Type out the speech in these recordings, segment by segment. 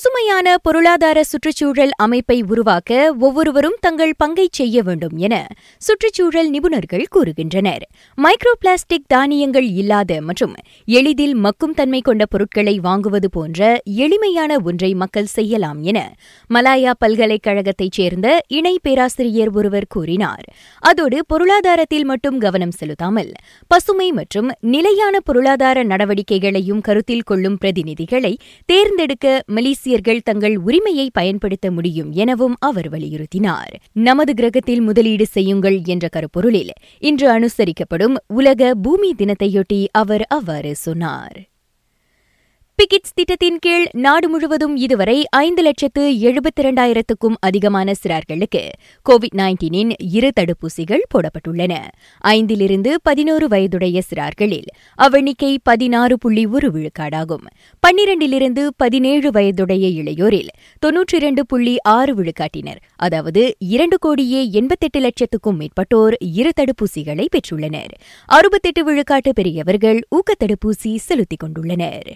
பசுமையான பொருளாதார சுற்றுச்சூழல் அமைப்பை உருவாக்க ஒவ்வொருவரும் தங்கள் பங்கை செய்ய வேண்டும் என சுற்றுச்சூழல் நிபுணர்கள் கூறுகின்றனர். மைக்ரோ பிளாஸ்டிக் தானியங்கள் இல்லாத மற்றும் எளிதில் மக்கும் தன்மை கொண்ட பொருட்களை வாங்குவது போன்ற எளிமையான ஒன்றை மக்கள் செய்யலாம் என மலாயா பல்கலைக்கழகத்தைச் சேர்ந்த இணை பேராசிரியர் ஒருவர் கூறினார். அதோடு பொருளாதாரத்தில் மட்டும் கவனம் செலுத்தாமல் பசுமை மற்றும் நிலையான பொருளாதார நடவடிக்கைகளையும் கருத்தில் கொள்ளும் பிரதிநிதிகளை தேர்ந்தெடுக்க அரசியர்கள் தங்கள் உரிமையை பயன்படுத்த முடியும் எனவும் அவர் வலியுறுத்தினார். நமது கிரகத்தில் முதலீடு செய்யுங்கள் என்ற கருப்பொருளில் இன்று அனுசரிக்கப்படும் உலக பூமி தினத்தையொட்டி அவர் அவ்வாறு சொன்னார். பிகிட்ஸ் திட்டத்தின் கீழ் நாடு முழுவதும் இதுவரை ஐந்து லட்சத்து எழுபத்தி இரண்டாயிரத்துக்கும் அதிகமான சிறார்களுக்கு கோவிட் நைன்டீனின் இரு தடுப்பூசிகள் போடப்பட்டுள்ளன. ஐந்திலிருந்து பதினோரு வயதுடைய சிறார்களில் அவ்வெண்ணிக்கை பதினாறு புள்ளி ஒரு விழுக்காடாகும். பன்னிரண்டிலிருந்து பதினேழு வயதுடைய இளையோரில் தொன்னூற்றி இரண்டு புள்ளி ஆறு விழுக்காட்டினர். அதாவது இரண்டு கோடியே எண்பத்தெட்டு லட்சத்துக்கும் மேற்பட்டோர் இரு தடுப்பூசிகளை பெற்றுள்ளனர். அறுபத்தெட்டு விழுக்காட்டு பெரியவர்கள் ஊக்கத்தடுப்பூசி செலுத்திக் கொண்டுள்ளனர்.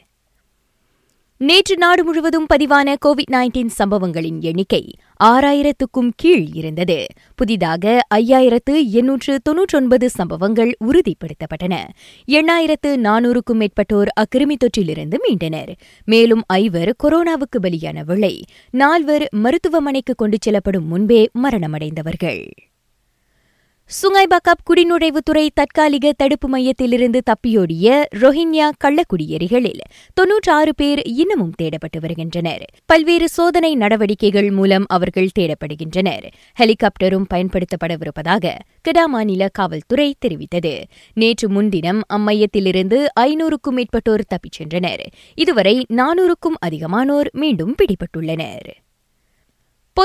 நேற்று நாடு முழுவதும் பதிவான கோவிட் நைன்டீன் சம்பவங்களின் எண்ணிக்கை ஆறாயிரத்துக்கும் கீழ் இருந்தது. புதிதாக ஐயாயிரத்து எண்ணூற்று தொன்னூற்றொன்பது சம்பவங்கள் உறுதிப்படுத்தப்பட்டன. எண்ணாயிரத்து நானூறுக்கும் மேற்பட்டோர் அக்கிருமி தொற்றிலிருந்து மீண்டனர். மேலும் ஐவர் கொரோனாவுக்கு பலியான வேளை நால்வர் மருத்துவமனைக்கு கொண்டு செல்லப்படும் முன்பே மரணமடைந்தவர்கள். சுங்கைபாக்காப் குடிநுழைவுத்துறை தற்காலிக தடுப்பு மையத்திலிருந்து தப்பியோடிய ரோஹிங்யா கள்ளக்குடியேறிகளில் தொன்னூற்றாறு பேர் இன்னமும் தேடப்பட்டு வருகின்றனர். பல்வேறு சோதனை நடவடிக்கைகள் மூலம் அவர்கள் தேடப்படுகின்றனர். ஹெலிகாப்டரும் பயன்படுத்தப்படவிருப்பதாக கெடா மாநில காவல்துறை தெரிவித்தது. நேற்று முன்தினம் அம்மையத்திலிருந்து ஐநூறுக்கும் மேற்பட்டோர் தப்பிச் சென்றனர். இதுவரை நானூறுக்கும் அதிகமானோர் மீண்டும் பிடிபட்டுள்ளனர்.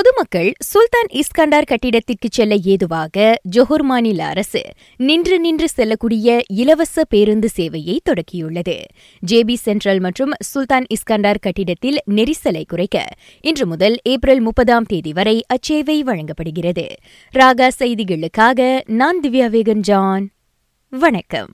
பொதுமக்கள் சுல்தான் இஸ்கண்டார் கட்டிடத்திற்கு செல்ல ஏதுவாக ஜொஹர் மாநில அரசு நின்று நின்று செல்லக்கூடிய இலவச பேருந்து சேவையை தொடக்கியுள்ளது. ஜேபி சென்ட்ரல் மற்றும் சுல்தான் இஸ்கண்டார் கட்டிடத்தில் நெரிசலை குறைக்க இன்று முதல் ஏப்ரல் முப்பதாம் தேதி வரை அச்சேவை வழங்கப்படுகிறது. ராகா செய்திகளுக்காக நான் திவ்யா வேகன் ஜான் வணக்கம்.